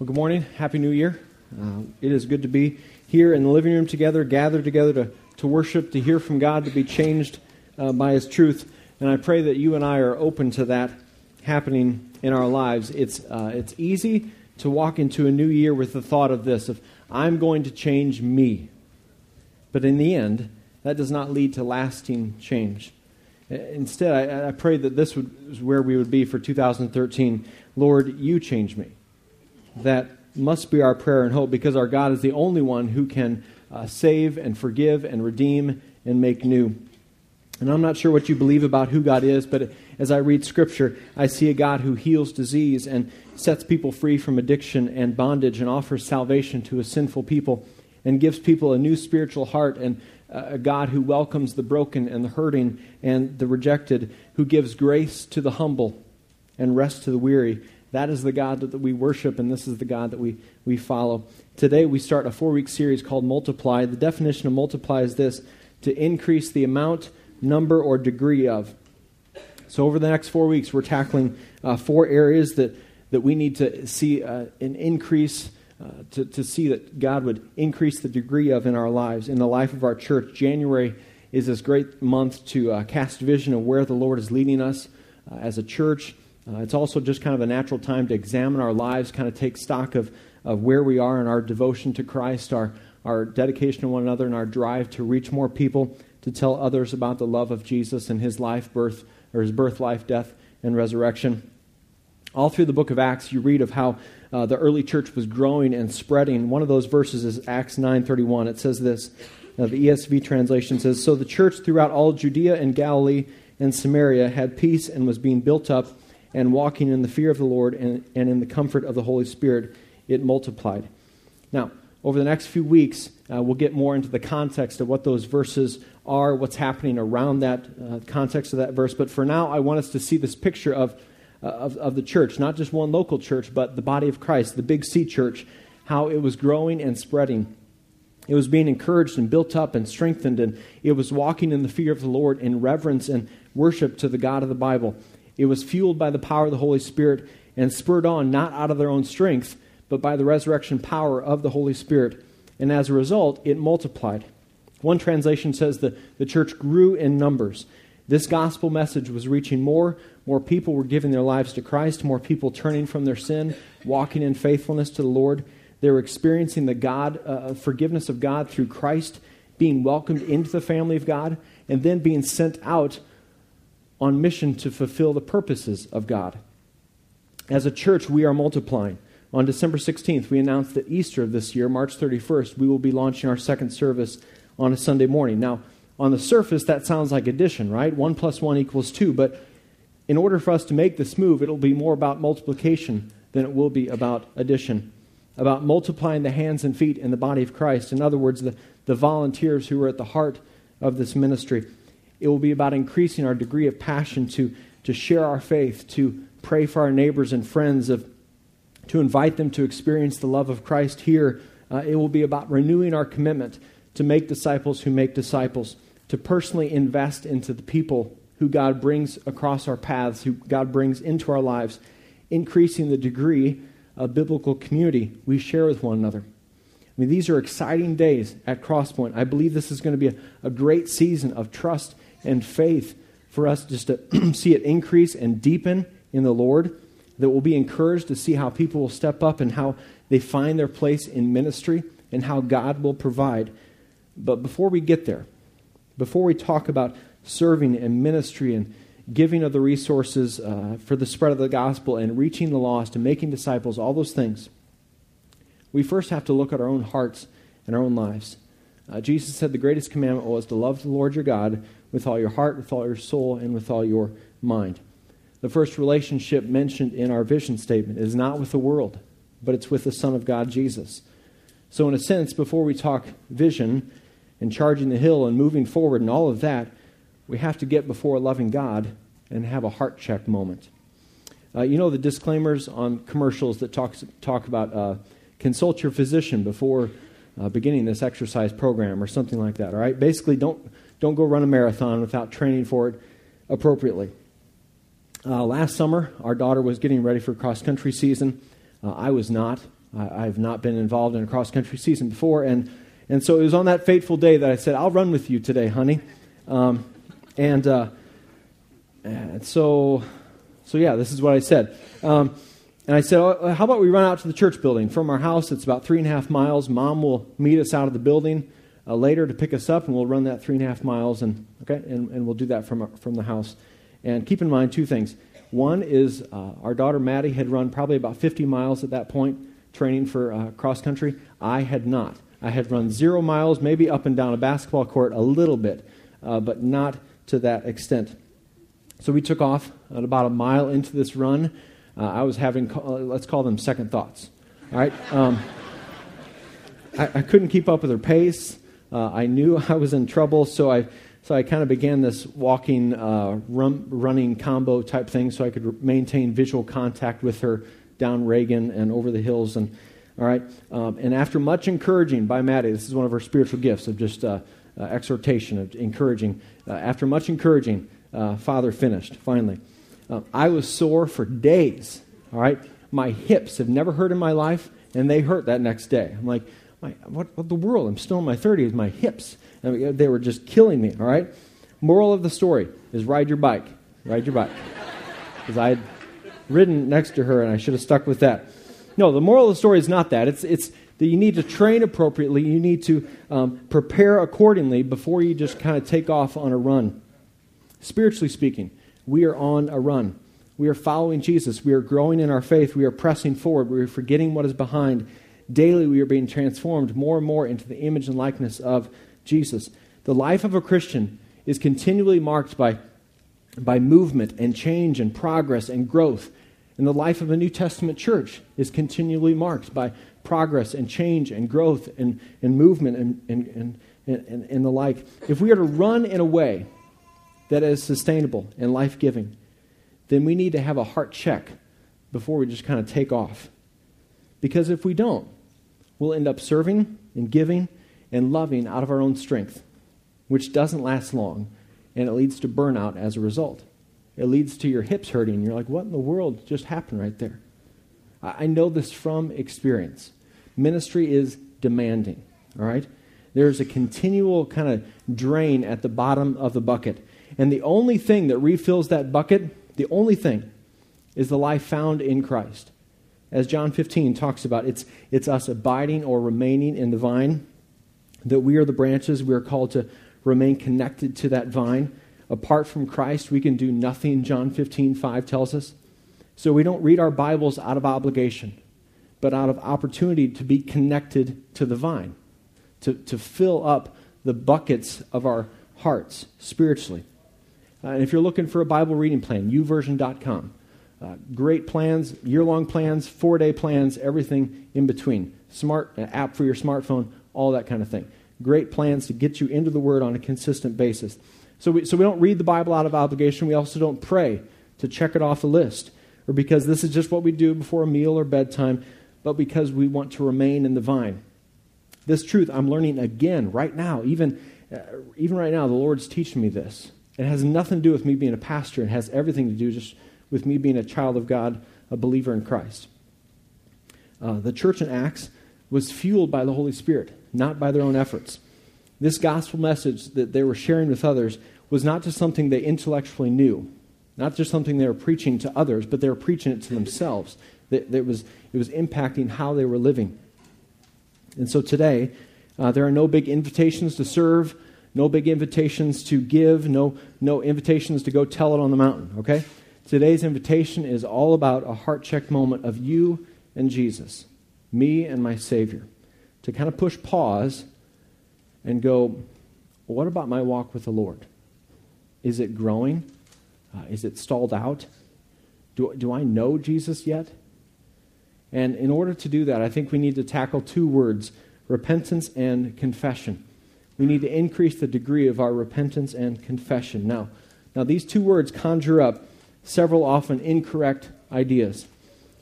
Well, good morning. Happy New Year. Uh, it is good to be here in the living room together, gathered together to, to worship, to hear from God, to be changed uh, by His truth. And I pray that you and I are open to that happening in our lives. It's, uh, it's easy to walk into a new year with the thought of this of, I'm going to change me. But in the end, that does not lead to lasting change. Instead, I, I pray that this would, is where we would be for 2013. Lord, you change me that must be our prayer and hope because our God is the only one who can uh, save and forgive and redeem and make new. And I'm not sure what you believe about who God is, but as I read Scripture, I see a God who heals disease and sets people free from addiction and bondage and offers salvation to a sinful people and gives people a new spiritual heart and a God who welcomes the broken and the hurting and the rejected, who gives grace to the humble and rest to the weary that is the God that we worship, and this is the God that we, we follow. Today, we start a four week series called Multiply. The definition of multiply is this to increase the amount, number, or degree of. So, over the next four weeks, we're tackling uh, four areas that, that we need to see uh, an increase, uh, to, to see that God would increase the degree of in our lives, in the life of our church. January is this great month to uh, cast vision of where the Lord is leading us uh, as a church. Uh, it's also just kind of a natural time to examine our lives, kind of take stock of, of where we are in our devotion to Christ, our, our dedication to one another, and our drive to reach more people, to tell others about the love of Jesus and his life, birth, or his birth, life, death, and resurrection. All through the book of Acts, you read of how uh, the early church was growing and spreading. One of those verses is Acts 9.31. It says this, uh, the ESV translation says, So the church throughout all Judea and Galilee and Samaria had peace and was being built up and walking in the fear of the Lord and, and in the comfort of the Holy Spirit, it multiplied. Now, over the next few weeks, uh, we'll get more into the context of what those verses are, what's happening around that uh, context of that verse. But for now, I want us to see this picture of, uh, of, of the church, not just one local church, but the body of Christ, the Big C church, how it was growing and spreading. It was being encouraged and built up and strengthened, and it was walking in the fear of the Lord in reverence and worship to the God of the Bible. It was fueled by the power of the Holy Spirit and spurred on not out of their own strength, but by the resurrection power of the Holy Spirit. And as a result, it multiplied. One translation says that the church grew in numbers. This gospel message was reaching more. More people were giving their lives to Christ, more people turning from their sin, walking in faithfulness to the Lord. They were experiencing the God, uh, forgiveness of God through Christ, being welcomed into the family of God, and then being sent out on mission to fulfill the purposes of God. As a church, we are multiplying. On December 16th, we announced that Easter of this year, March 31st, we will be launching our second service on a Sunday morning. Now, on the surface, that sounds like addition, right? One plus one equals two. But in order for us to make this move, it'll be more about multiplication than it will be about addition, about multiplying the hands and feet in the body of Christ. In other words, the, the volunteers who are at the heart of this ministry. It will be about increasing our degree of passion to, to share our faith, to pray for our neighbors and friends, of, to invite them to experience the love of Christ here. Uh, it will be about renewing our commitment to make disciples who make disciples, to personally invest into the people who God brings across our paths, who God brings into our lives, increasing the degree of biblical community we share with one another. I mean, these are exciting days at Crosspoint. I believe this is going to be a, a great season of trust and faith for us just to see it increase and deepen in the Lord, that we'll be encouraged to see how people will step up and how they find their place in ministry and how God will provide. But before we get there, before we talk about serving and ministry and giving of the resources uh, for the spread of the gospel and reaching the lost and making disciples, all those things, we first have to look at our own hearts and our own lives. Uh, Jesus said the greatest commandment was to love the Lord your God with all your heart, with all your soul, and with all your mind. The first relationship mentioned in our vision statement is not with the world, but it's with the Son of God, Jesus. So, in a sense, before we talk vision and charging the hill and moving forward and all of that, we have to get before a loving God and have a heart check moment. Uh, you know the disclaimers on commercials that talk, talk about uh, consult your physician before uh, beginning this exercise program or something like that, all right? Basically, don't don't go run a marathon without training for it appropriately. Uh, last summer, our daughter was getting ready for cross country season. Uh, I was not. I, have not been involved in a cross country season before. And, and so it was on that fateful day that I said, I'll run with you today, honey. Um, and, uh, and so, so, yeah, this is what I said. Um, and I said, oh, How about we run out to the church building? From our house, it's about three and a half miles. Mom will meet us out of the building uh, later to pick us up, and we'll run that three and a half miles, and, okay, and, and we'll do that from, from the house. And keep in mind two things. One is uh, our daughter Maddie had run probably about 50 miles at that point, training for uh, cross country. I had not. I had run zero miles, maybe up and down a basketball court a little bit, uh, but not to that extent. So we took off at about a mile into this run. Uh, I was having, uh, let's call them second thoughts. All right? Um, I, I, couldn't keep up with her pace. Uh, I knew I was in trouble, so I so I kind of began this walking, uh, run, running combo type thing so I could maintain visual contact with her down Reagan and over the hills. And, all right. Um, and after much encouraging by Maddie, this is one of her spiritual gifts of just uh, uh, exhortation, of encouraging. After much encouraging, Father finished, finally. Uh, I was sore for days. All right. My hips have never hurt in my life, and they hurt that next day. I'm like, what, what the world? I'm still in my 30s. My hips. They were just killing me, all right? Moral of the story is ride your bike. Ride your bike. Because I had ridden next to her and I should have stuck with that. No, the moral of the story is not that. It's, it's that you need to train appropriately. You need to um, prepare accordingly before you just kind of take off on a run. Spiritually speaking, we are on a run. We are following Jesus. We are growing in our faith. We are pressing forward. We are forgetting what is behind. Daily, we are being transformed more and more into the image and likeness of Jesus. The life of a Christian is continually marked by, by movement and change and progress and growth. And the life of a New Testament church is continually marked by progress and change and growth and, and movement and, and, and, and, and the like. If we are to run in a way that is sustainable and life giving, then we need to have a heart check before we just kind of take off. Because if we don't, we'll end up serving and giving and loving out of our own strength, which doesn't last long, and it leads to burnout as a result. It leads to your hips hurting. You're like, what in the world just happened right there? I know this from experience. Ministry is demanding, all right? There's a continual kind of drain at the bottom of the bucket. And the only thing that refills that bucket, the only thing, is the life found in Christ. As John 15 talks about, it's, it's us abiding or remaining in the vine that we are the branches. We are called to remain connected to that vine. Apart from Christ, we can do nothing, John 15, 5 tells us. So we don't read our Bibles out of obligation, but out of opportunity to be connected to the vine, to, to fill up the buckets of our hearts spiritually. Uh, and if you're looking for a Bible reading plan, youversion.com. Uh, great plans, year long plans, four day plans, everything in between. Smart uh, app for your smartphone, all that kind of thing. Great plans to get you into the Word on a consistent basis. So we, so we don't read the Bible out of obligation. We also don't pray to check it off the list or because this is just what we do before a meal or bedtime, but because we want to remain in the vine. This truth I'm learning again right now, even, uh, even right now, the Lord's teaching me this. It has nothing to do with me being a pastor, it has everything to do just with me being a child of God, a believer in Christ. Uh, the church in Acts was fueled by the Holy Spirit not by their own efforts. This gospel message that they were sharing with others was not just something they intellectually knew, not just something they were preaching to others, but they were preaching it to themselves. That, that was, it was impacting how they were living. And so today, uh, there are no big invitations to serve, no big invitations to give, no, no invitations to go tell it on the mountain, okay? Today's invitation is all about a heart check moment of you and Jesus, me and my Savior to kind of push pause and go, what about my walk with the Lord? Is it growing? Uh, is it stalled out? Do, do I know Jesus yet? And in order to do that, I think we need to tackle two words repentance and confession. We need to increase the degree of our repentance and confession. Now, now these two words conjure up several often incorrect ideas.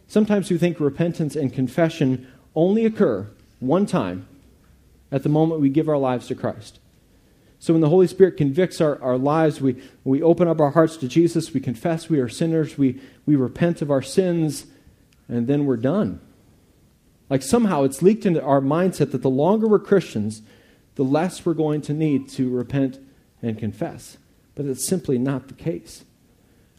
Sometimes we think repentance and confession only occur one time at the moment we give our lives to Christ. So when the Holy Spirit convicts our, our lives, we, we open up our hearts to Jesus, we confess we are sinners, we, we repent of our sins, and then we're done. Like somehow it's leaked into our mindset that the longer we're Christians, the less we're going to need to repent and confess. But it's simply not the case.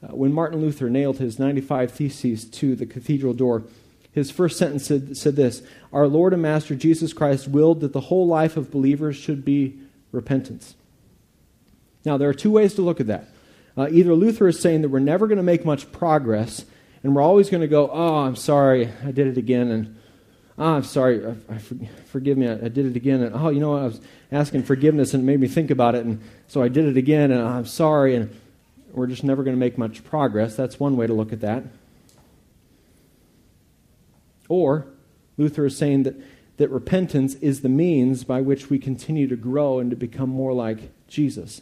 Uh, when Martin Luther nailed his 95 Theses to the cathedral door, his first sentence said, said this Our Lord and Master Jesus Christ willed that the whole life of believers should be repentance. Now, there are two ways to look at that. Uh, either Luther is saying that we're never going to make much progress, and we're always going to go, Oh, I'm sorry, I did it again, and oh, I'm sorry, I, I, forgive me, I, I, did it again, and oh, you know what, I was asking forgiveness, and it made me think about it, and so I did it again, and ah, I'm sorry, and we're just never going to make much progress. That's one way to look at that. Or, Luther is saying that, that repentance is the means by which we continue to grow and to become more like Jesus.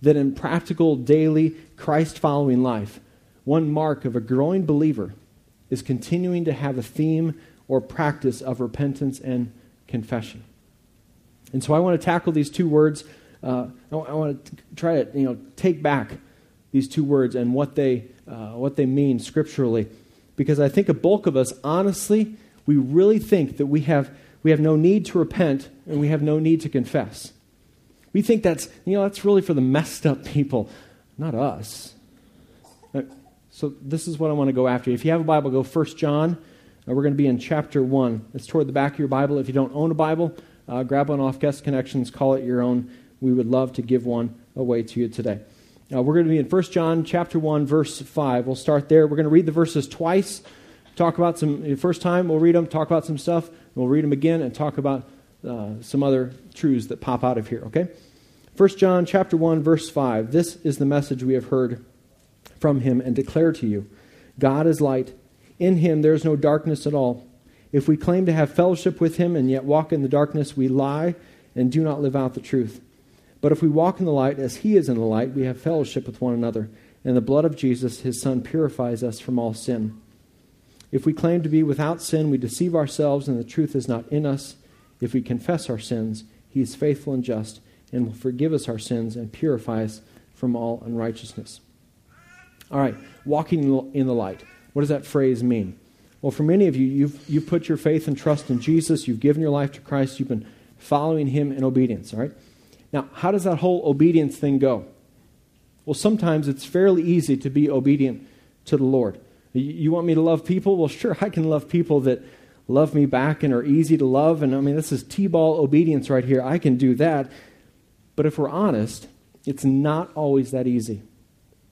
That in practical, daily, Christ following life, one mark of a growing believer is continuing to have a theme or practice of repentance and confession. And so I want to tackle these two words. Uh, I, want to try to you know, take back these two words and what they, uh, what they mean scripturally because I think a bulk of us, honestly, we really think that we have, we have no need to repent and we have no need to confess. We think that's, you know, that's really for the messed up people, not us. Uh, so this is what I want to go after. If you have a Bible, go 1 John. Uh, we're going to be in chapter 1. It's toward the back of your Bible. If you don't own a Bible, uh, grab one off Guest Connections, call it your own. We would love to give one away to you today. Uh, we're going to be in 1 John chapter 1, verse 5. We'll start there. We're going to read the verses twice, talk about some, first time we'll read them, talk about some stuff, we'll read them again, and talk about uh, some other truths that pop out of here, okay? 1 John chapter 1, verse 5. This is the message we have heard from him and declare to you God is light. In him there is no darkness at all. If we claim to have fellowship with him and yet walk in the darkness, we lie and do not live out the truth. But if we walk in the light as he is in the light, we have fellowship with one another, and the blood of Jesus, his Son, purifies us from all sin. If we claim to be without sin, we deceive ourselves, and the truth is not in us. If we confess our sins, he is faithful and just, and will forgive us our sins and purify us from all unrighteousness. All right, walking in the light. What does that phrase mean? Well, for many of you, you've, you've put your faith and trust in Jesus, you've given your life to Christ, you've been following him in obedience, all right? Now, how does that whole obedience thing go? Well, sometimes it's fairly easy to be obedient to the Lord. You want me to love people? Well, sure, I can love people that love me back and are easy to love. And I mean, this is T ball obedience right here. I can do that. But if we're honest, it's not always that easy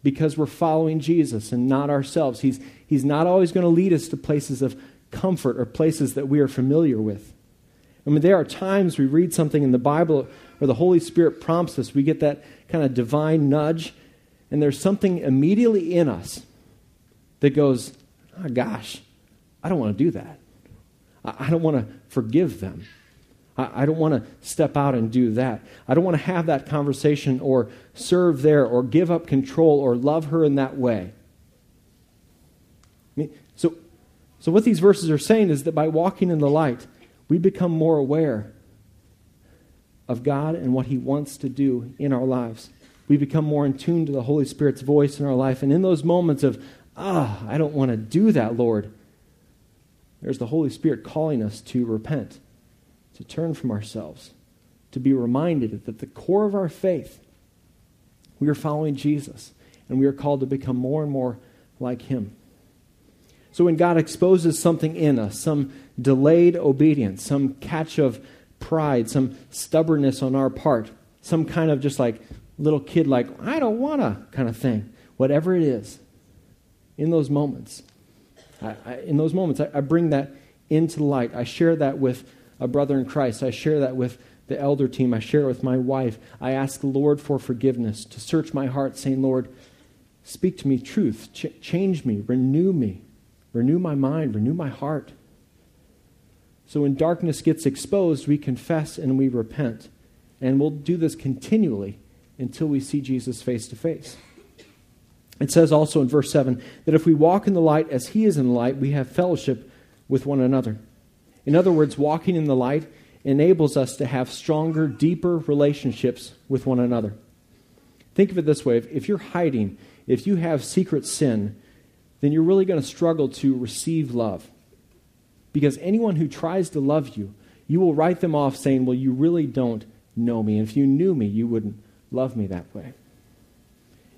because we're following Jesus and not ourselves. He's, he's not always going to lead us to places of comfort or places that we are familiar with. I mean, there are times we read something in the Bible where the Holy Spirit prompts us. We get that kind of divine nudge, and there's something immediately in us that goes, oh, gosh, I don't want to do that. I don't want to forgive them. I don't want to step out and do that. I don't want to have that conversation or serve there or give up control or love her in that way. I mean, so, so, what these verses are saying is that by walking in the light, we become more aware of God and what He wants to do in our lives. We become more in tune to the Holy Spirit's voice in our life. And in those moments of, ah, I don't want to do that, Lord, there's the Holy Spirit calling us to repent, to turn from ourselves, to be reminded that at the core of our faith, we are following Jesus, and we are called to become more and more like Him. So when God exposes something in us, some delayed obedience, some catch of pride, some stubbornness on our part, some kind of just like little kid, like, I don't want to kind of thing. Whatever it is, in those moments, I, I, in those moments, I, I bring that into light. I share that with a brother in Christ. I share that with the elder team. I share it with my wife. I ask the Lord for forgiveness, to search my heart, saying, Lord, speak to me truth, Ch- change me, renew me, renew my mind, renew my heart. So when darkness gets exposed, we confess and we repent. And we'll do this continually until we see Jesus face to face. It says also in verse 7 that if we walk in the light as he is in the light, we have fellowship with one another. In other words, walking in the light enables us to have stronger, deeper relationships with one another. Think of it this way if you're hiding, if you have secret sin, then you're really going to struggle to receive love. Because anyone who tries to love you, you will write them off saying, Well, you really don't know me. And if you knew me, you wouldn't love me that way.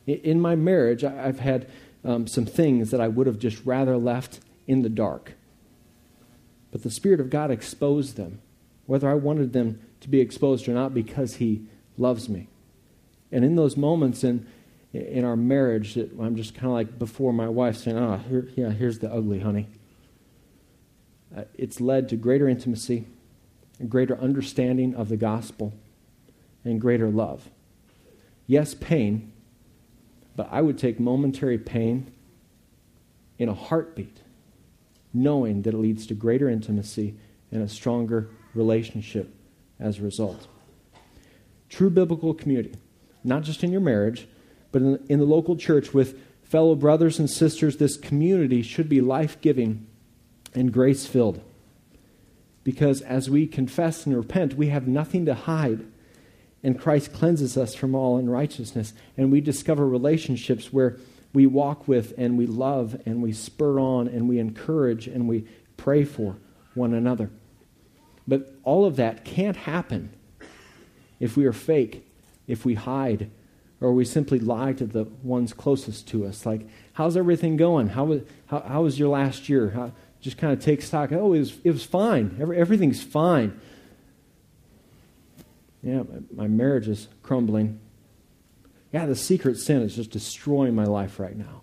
In my marriage, I've had um, some things that I would have just rather left in the dark. But the Spirit of God exposed them, whether I wanted them to be exposed or not, because He loves me. And in those moments in, in our marriage, that I'm just kind of like before my wife saying, Oh, here, yeah, here's the ugly, honey. Uh, it's led to greater intimacy, and greater understanding of the gospel, and greater love. Yes, pain, but I would take momentary pain in a heartbeat, knowing that it leads to greater intimacy and a stronger relationship as a result. True biblical community, not just in your marriage, but in, in the local church with fellow brothers and sisters, this community should be life giving and grace filled. Because as we confess and repent, we have nothing to hide and Christ cleanses us from all unrighteousness. And we discover relationships where we walk with and we love and we spur on and we encourage and we pray for one another. But all of that can't happen if we are fake, if we hide, or we simply lie to the ones closest to us. Like, how's everything going? How was, how, how was your last year? How, just kind of take stock. Oh, it was, it was fine. Every, everything's fine yeah, my marriage is crumbling. Yeah, the secret sin is just destroying my life right now.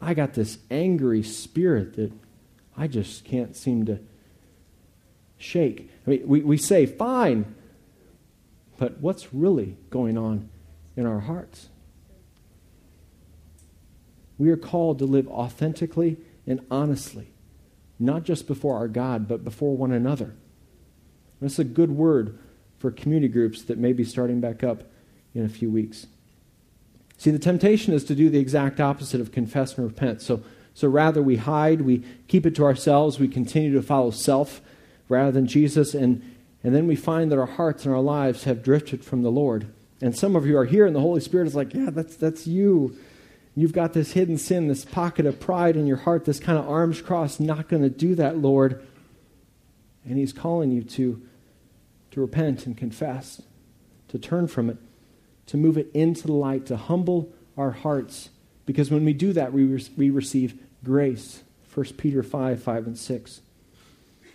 I got this angry spirit that I just can't seem to shake. I mean, we, we say, fine, but what's really going on in our hearts? We are called to live authentically and honestly, not just before our God, but before one another. That's a good word for community groups that may be starting back up in a few weeks. See, the temptation is to do the exact opposite of confess and repent. So, so rather, we hide, we keep it to ourselves, we continue to follow self rather than Jesus, and, and then we find that our hearts and our lives have drifted from the Lord. And some of you are here, and the Holy Spirit is like, Yeah, that's, that's you. You've got this hidden sin, this pocket of pride in your heart, this kind of arms crossed, not going to do that, Lord. And He's calling you to to repent and confess, to turn from it, to move it into the light, to humble our hearts. Because when we do that, we, re- we receive grace. 1 Peter 5 5 and 6.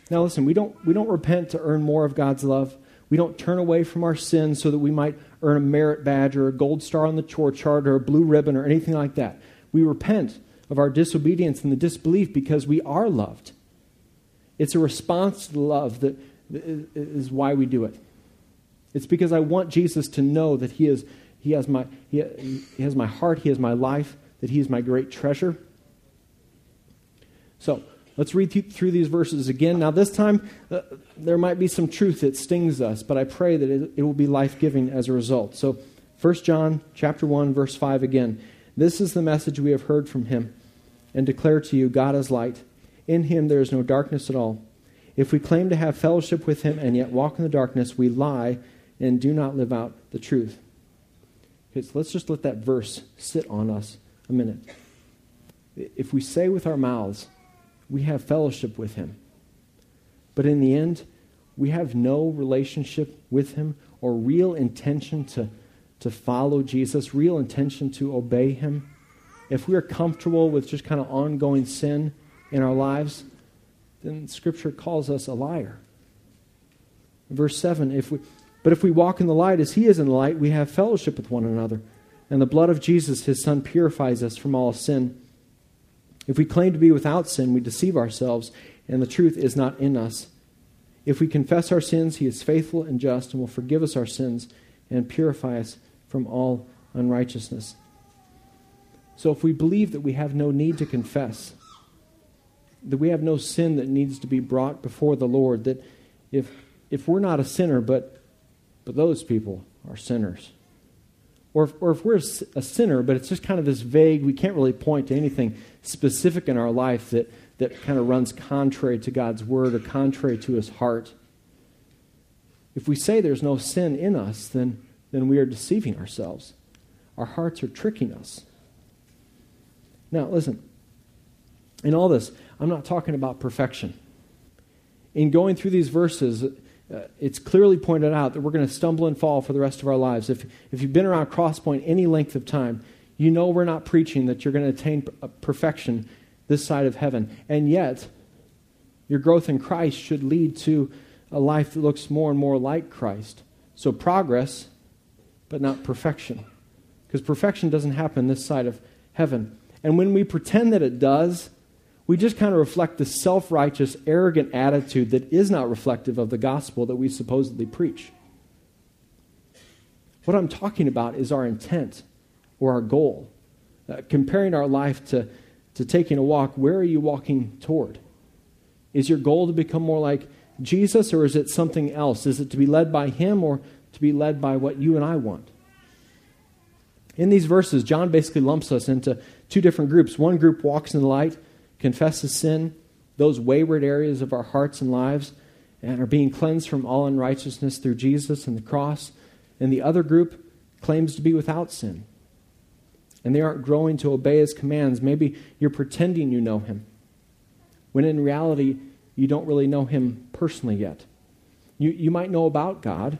Now, listen, we don't, we don't repent to earn more of God's love. We don't turn away from our sins so that we might earn a merit badge or a gold star on the chore chart or a blue ribbon or anything like that. We repent of our disobedience and the disbelief because we are loved. It's a response to the love that is why we do it. It's because I want Jesus to know that he, is, he, has my, he, he has my heart, He has my life, that He is my great treasure. So, let's read th- through these verses again. Now, this time, uh, there might be some truth that stings us, but I pray that it, it will be life giving as a result. So, 1 John chapter 1, verse 5 again. This is the message we have heard from Him and declare to you God is light. In Him there is no darkness at all. If we claim to have fellowship with him and yet walk in the darkness, we lie and do not live out the truth. Okay, so let's just let that verse sit on us a minute. If we say with our mouths, we have fellowship with him, but in the end, we have no relationship with him or real intention to, to follow Jesus, real intention to obey him, if we are comfortable with just kind of ongoing sin in our lives, then Scripture calls us a liar. Verse 7 if we, But if we walk in the light as He is in the light, we have fellowship with one another. And the blood of Jesus, His Son, purifies us from all sin. If we claim to be without sin, we deceive ourselves, and the truth is not in us. If we confess our sins, He is faithful and just and will forgive us our sins and purify us from all unrighteousness. So if we believe that we have no need to confess, that we have no sin that needs to be brought before the Lord. That if, if we're not a sinner, but, but those people are sinners. Or if, or if we're a sinner, but it's just kind of this vague, we can't really point to anything specific in our life that, that kind of runs contrary to God's word or contrary to his heart. If we say there's no sin in us, then, then we are deceiving ourselves. Our hearts are tricking us. Now, listen, in all this, I'm not talking about perfection. In going through these verses, uh, it's clearly pointed out that we're going to stumble and fall for the rest of our lives. If, if you've been around Crosspoint any length of time, you know we're not preaching that you're going to attain uh, perfection this side of heaven. And yet, your growth in Christ should lead to a life that looks more and more like Christ. So, progress, but not perfection. Because perfection doesn't happen this side of heaven. And when we pretend that it does, we just kind of reflect the self righteous, arrogant attitude that is not reflective of the gospel that we supposedly preach. What I'm talking about is our intent or our goal. Uh, comparing our life to, to taking a walk, where are you walking toward? Is your goal to become more like Jesus, or is it something else? Is it to be led by Him or to be led by what you and I want? In these verses, John basically lumps us into two different groups. One group walks in the light, confesses sin, those wayward areas of our hearts and lives, and are being cleansed from all unrighteousness through Jesus and the cross. And the other group claims to be without sin. And they aren't growing to obey his commands. Maybe you're pretending you know him, when in reality, you don't really know him personally yet. You, you might know about God,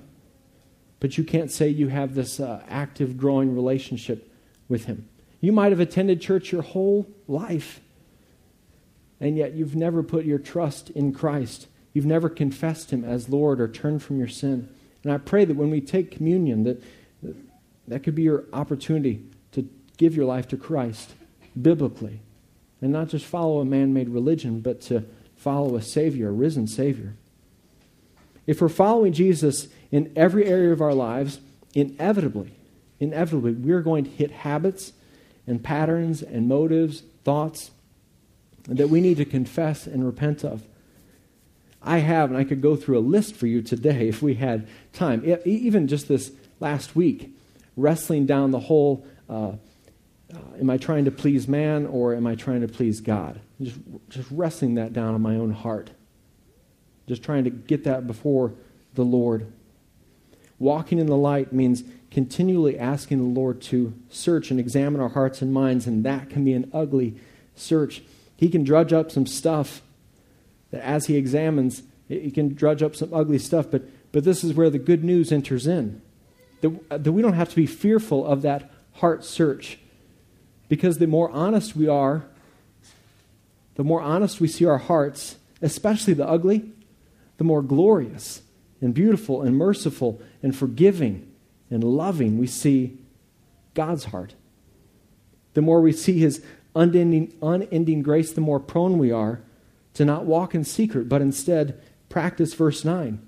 but you can't say you have this uh, active, growing relationship with him. You might have attended church your whole life, and yet you've never put your trust in Christ. You've never confessed him as Lord or turned from your sin. And I pray that when we take communion, that that could be your opportunity to give your life to Christ biblically and not just follow a man made religion, but to follow a Savior, a risen Savior. If we're following Jesus in every area of our lives, inevitably, inevitably, we're going to hit habits and patterns and motives, thoughts that we need to confess and repent of. I have, and I could go through a list for you today if we had time. Even just this last week, wrestling down the whole uh, uh, am I trying to please man or am I trying to please God? Just, just wrestling that down in my own heart. Just trying to get that before the Lord. Walking in the light means continually asking the Lord to search and examine our hearts and minds, and that can be an ugly search. He can drudge up some stuff that as he examines, he can drudge up some ugly stuff, but, but this is where the good news enters in. That, that we don't have to be fearful of that heart search. Because the more honest we are, the more honest we see our hearts, especially the ugly, the more glorious and beautiful and merciful and forgiving and loving we see God's heart. The more we see His unending, unending grace, the more prone we are to not walk in secret, but instead practice verse 9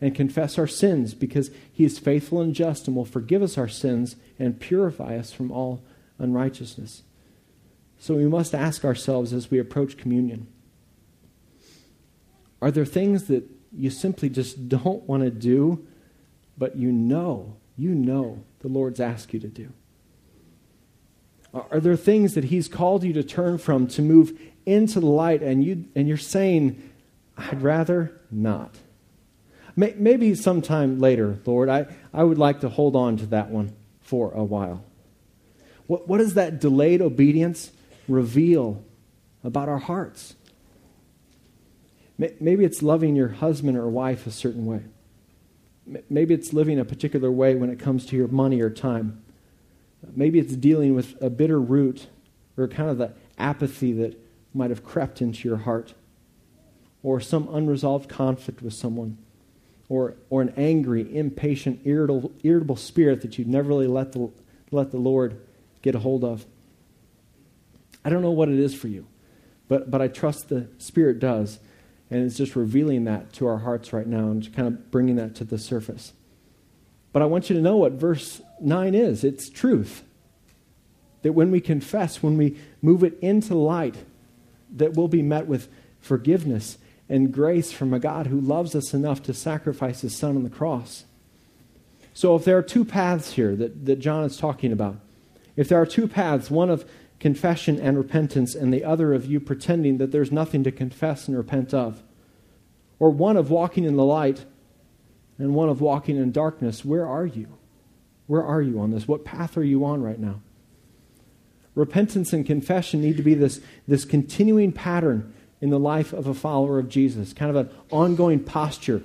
and confess our sins because He is faithful and just and will forgive us our sins and purify us from all unrighteousness. So we must ask ourselves as we approach communion are there things that you simply just don't want to do, but you know, you know the Lord's asked you to do? Uh, are there things that He's called you to turn from to move into the light and, you, and you're saying, I'd rather not? Maybe sometime later, Lord, I, I would like to hold on to that one for a while. What, what does that delayed obedience reveal about our hearts? Maybe it's loving your husband or wife a certain way. Maybe it's living a particular way when it comes to your money or time. Maybe it's dealing with a bitter root or kind of the apathy that might have crept into your heart, or some unresolved conflict with someone, or, or an angry, impatient, irritable, irritable spirit that you've never really let the, let the Lord get a hold of. I don't know what it is for you, but, but I trust the Spirit does. And it's just revealing that to our hearts right now and kind of bringing that to the surface. But I want you to know what verse 9 is it's truth. That when we confess, when we move it into light, that we'll be met with forgiveness and grace from a God who loves us enough to sacrifice his son on the cross. So, if there are two paths here that, that John is talking about, if there are two paths, one of confession and repentance, and the other of you pretending that there's nothing to confess and repent of, or one of walking in the light and one of walking in darkness, where are you? Where are you on this? What path are you on right now? Repentance and confession need to be this, this continuing pattern in the life of a follower of Jesus, kind of an ongoing posture,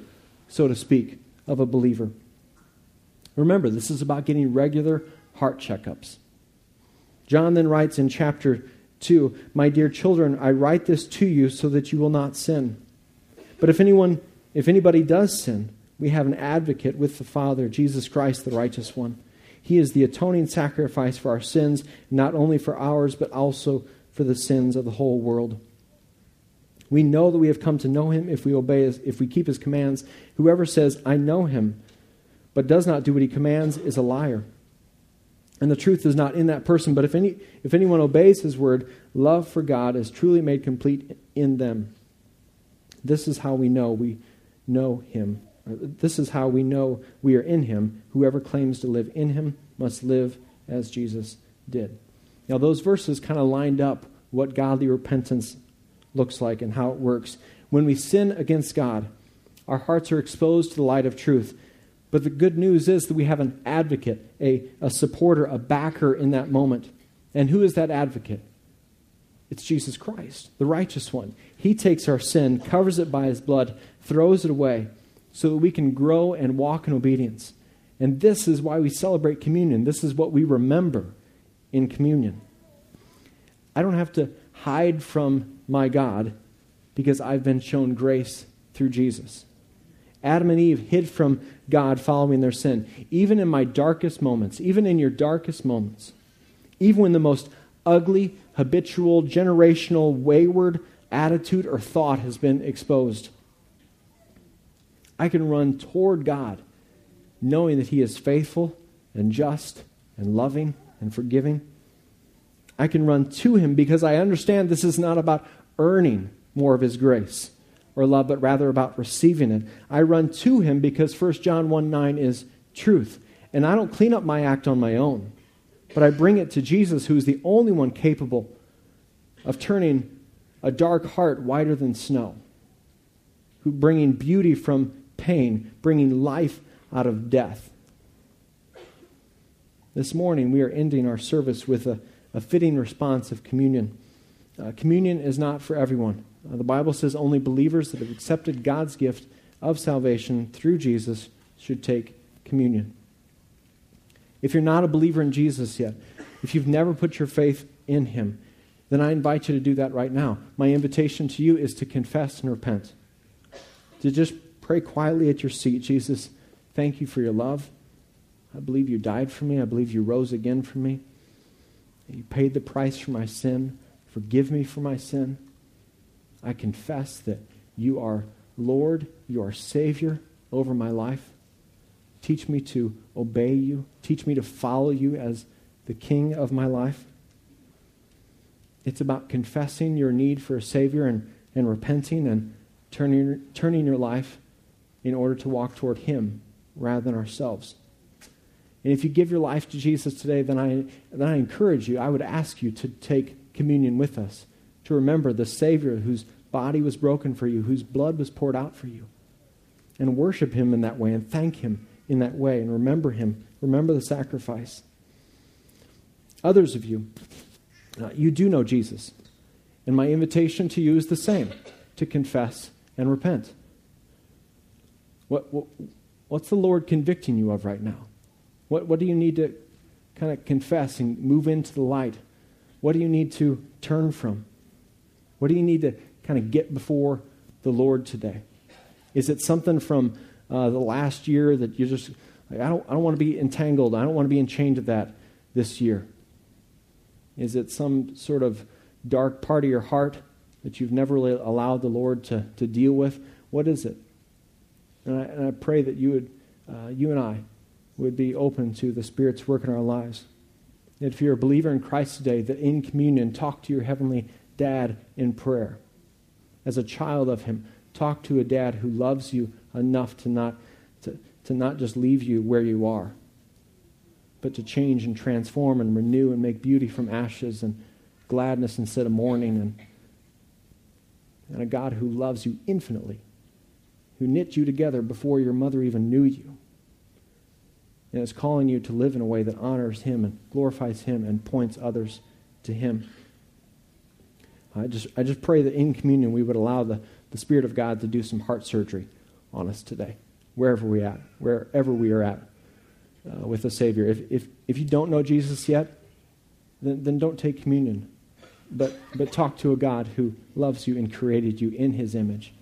so to speak, of a believer. Remember, this is about getting regular heart checkups. John then writes in chapter 2 My dear children, I write this to you so that you will not sin. But if anyone, if anybody does sin, we have an advocate with the Father, Jesus Christ, the righteous one. He is the atoning sacrifice for our sins, not only for ours, but also for the sins of the whole world. We know that we have come to know him if we obey his, if we keep his commands. Whoever says, I know him, but does not do what he commands is a liar. And the truth is not in that person, but if, any, if anyone obeys his word, love for God is truly made complete in them. This is how we know we know him. This is how we know we are in him. Whoever claims to live in him must live as Jesus did. Now, those verses kind of lined up what godly repentance looks like and how it works. When we sin against God, our hearts are exposed to the light of truth. But the good news is that we have an advocate, a, a supporter, a backer in that moment. And who is that advocate? It's Jesus Christ, the righteous one. He takes our sin, covers it by his blood, throws it away, so that we can grow and walk in obedience. And this is why we celebrate communion. This is what we remember in communion. I don't have to hide from my God because I've been shown grace through Jesus. Adam and Eve hid from God following their sin. Even in my darkest moments, even in your darkest moments, even when the most ugly, habitual, generational, wayward attitude or thought has been exposed, I can run toward God knowing that He is faithful and just and loving and forgiving. I can run to Him because I understand this is not about earning more of His grace or love, but rather about receiving it. I run to him because 1 John 1 9 is truth. And I don't clean up my act on my own, but I bring it to Jesus, who is the only one capable of turning a dark heart whiter than snow, who bringing beauty from pain, bringing life out of death. This morning, we are ending our service with a, a fitting response of communion. Uh, communion is not for everyone. Uh, the Bible says only believers that have accepted God's gift of salvation through Jesus should take communion. If you're not a believer in Jesus yet, if you've never put your faith in Him, then I invite you to do that right now. My invitation to you is to confess and repent. To just pray quietly at your seat Jesus, thank you for your love. I believe you died for me. I believe you rose again for me. You paid the price for my sin. Forgive me for my sin. I confess that you are Lord, you are Savior over my life. Teach me to obey you. Teach me to follow you as the King of my life. It's about confessing your need for a Savior and, and repenting and turning, turning your life in order to walk toward Him rather than ourselves. And if you give your life to Jesus today, then I, then I encourage you, I would ask you to take communion with us, to remember the Savior whose body was broken for you, whose blood was poured out for you, and worship Him in that way and thank Him in that way and remember Him. Remember the sacrifice. Others of you, uh, you do know Jesus. And my invitation to you is the same to confess and repent. What, what, what's the Lord convicting you of right now? What, what do you need to kind of confess and move into the light? What do you need to turn from? What do you need to kind of get before the Lord today? Is it something from uh, the last year that you just, like, I don't, I don't want to be entangled. I don't want to be in enchained to that this year? Is it some sort of dark part of your heart that you've never really allowed the Lord to, to deal with? What is it? And I, and I pray that you would, uh, you and I, would be open to the Spirit's work in our lives. If you're a believer in Christ today, that in communion, talk to your heavenly dad in prayer. As a child of him, talk to a dad who loves you enough to not, to, to not just leave you where you are, but to change and transform and renew and make beauty from ashes and gladness instead of mourning. And, and a God who loves you infinitely, who knit you together before your mother even knew you and is calling you to live in a way that honors Him and glorifies Him and points others to Him. I just, I just pray that in communion we would allow the, the Spirit of God to do some heart surgery on us today, wherever we at, wherever we are at uh, with the Savior. If, if, if you don't know Jesus yet, then, then don't take communion. But, but talk to a God who loves you and created you in his image.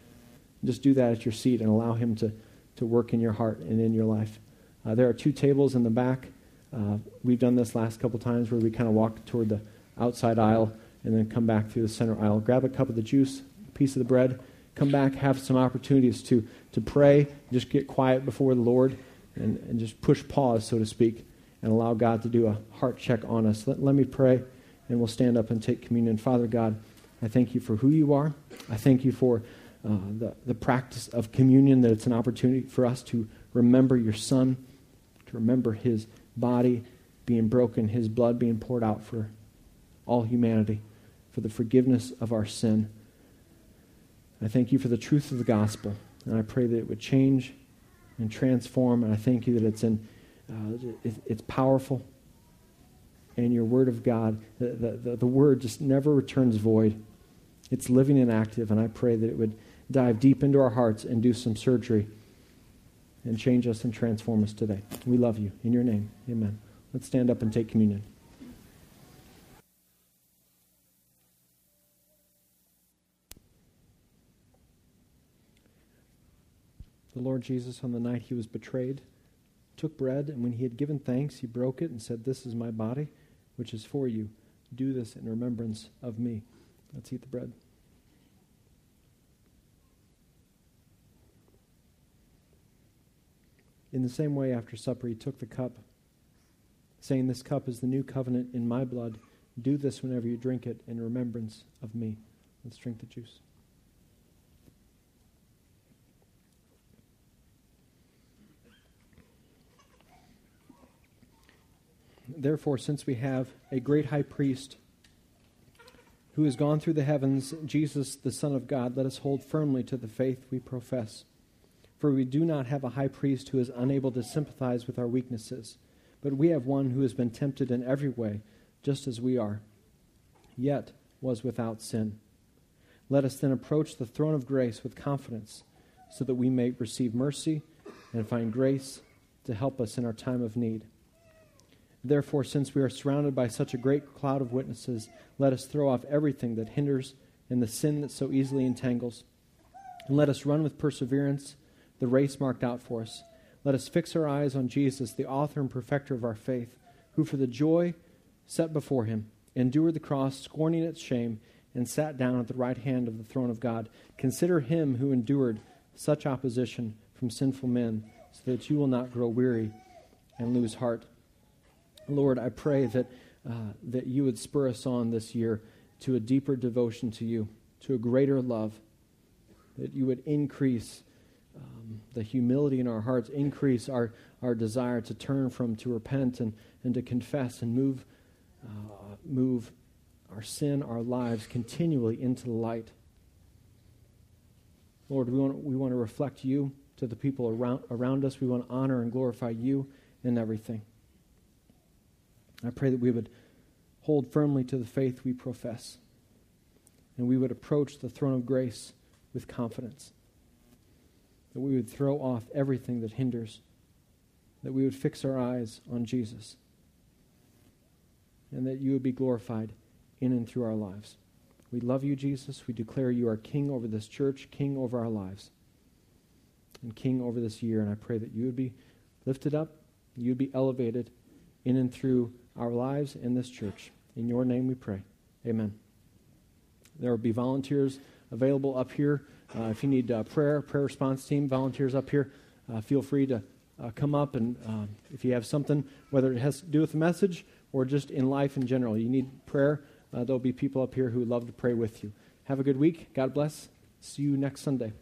Just do that at your seat and allow him to, to work in your heart and in your life. Uh, there are two tables in the back. Uh, we've done this last couple times where we kind of walk toward the outside aisle and then come back through the center aisle. Grab a cup of the juice, a piece of the bread, come back, have some opportunities to, to pray, just get quiet before the Lord, and, and just push pause, so to speak, and allow God to do a heart check on us. Let, let me pray, and we'll stand up and take communion. Father God, I thank you for who you are. I thank you for uh, the, the practice of communion, that it's an opportunity for us to remember your Son, to remember his body being broken, his blood being poured out for all humanity for the forgiveness of our sin. I thank you for the truth of the gospel, and I pray that it would change and transform. And I thank you that it's in, uh, it, it's powerful, and your word of God, the, the, the word just never returns void. It's living and active, and I pray that it would dive deep into our hearts and do some surgery and change us and transform us today. We love you. In your name, amen. Let's stand up and take communion. the Lord Jesus, on the night he was betrayed, took bread, and when he had given thanks, he broke it and said, This is my body, which is for you. Do this in remembrance of me. Let's eat the bread. In the same way, after supper, he took the cup, saying, This cup is the new covenant in my blood. Do this whenever you drink it in remembrance of me. Let's drink the juice. Therefore, since we have a great high priest who has gone through the heavens, Jesus, the Son of God, let us hold firmly to the faith we profess. For we do not have a high priest who is unable to sympathize with our weaknesses, but we have one who has been tempted in every way, just as we are, yet was without sin. Let us then approach the throne of grace with confidence, so that we may receive mercy and find grace to help us in our time of need. Therefore, since we are surrounded by such a great cloud of witnesses, let us throw off everything that hinders and the sin that so easily entangles. And let us run with perseverance the race marked out for us. Let us fix our eyes on Jesus, the author and perfecter of our faith, who for the joy set before him endured the cross, scorning its shame, and sat down at the right hand of the throne of God. Consider him who endured such opposition from sinful men, so that you will not grow weary and lose heart. Lord, I pray that, uh, that you would spur us on this year to a deeper devotion to you, to a greater love, that you would increase um, the humility in our hearts, increase our, our desire to turn from, to repent, and, and to confess and move, uh, move our sin, our lives continually into the light. Lord, we want, we want to reflect you to the people around, around us. We want to honor and glorify you in everything. I pray that we would hold firmly to the faith we profess and we would approach the throne of grace with confidence. That we would throw off everything that hinders, that we would fix our eyes on Jesus, and that you would be glorified in and through our lives. We love you, Jesus. We declare you are King over this church, King over our lives, and King over this year. And I pray that you would be lifted up, you would be elevated in and through our lives in this church. In your name we pray. Amen. There will be volunteers available up here. Uh, if you need uh, prayer, prayer response team, volunteers up here, uh, feel free to come up and if you have something, whether it has to do with the message or just in life in general, you need prayer, there'll be people up here who love to pray with you. Have a good week. God bless. See you next Sunday.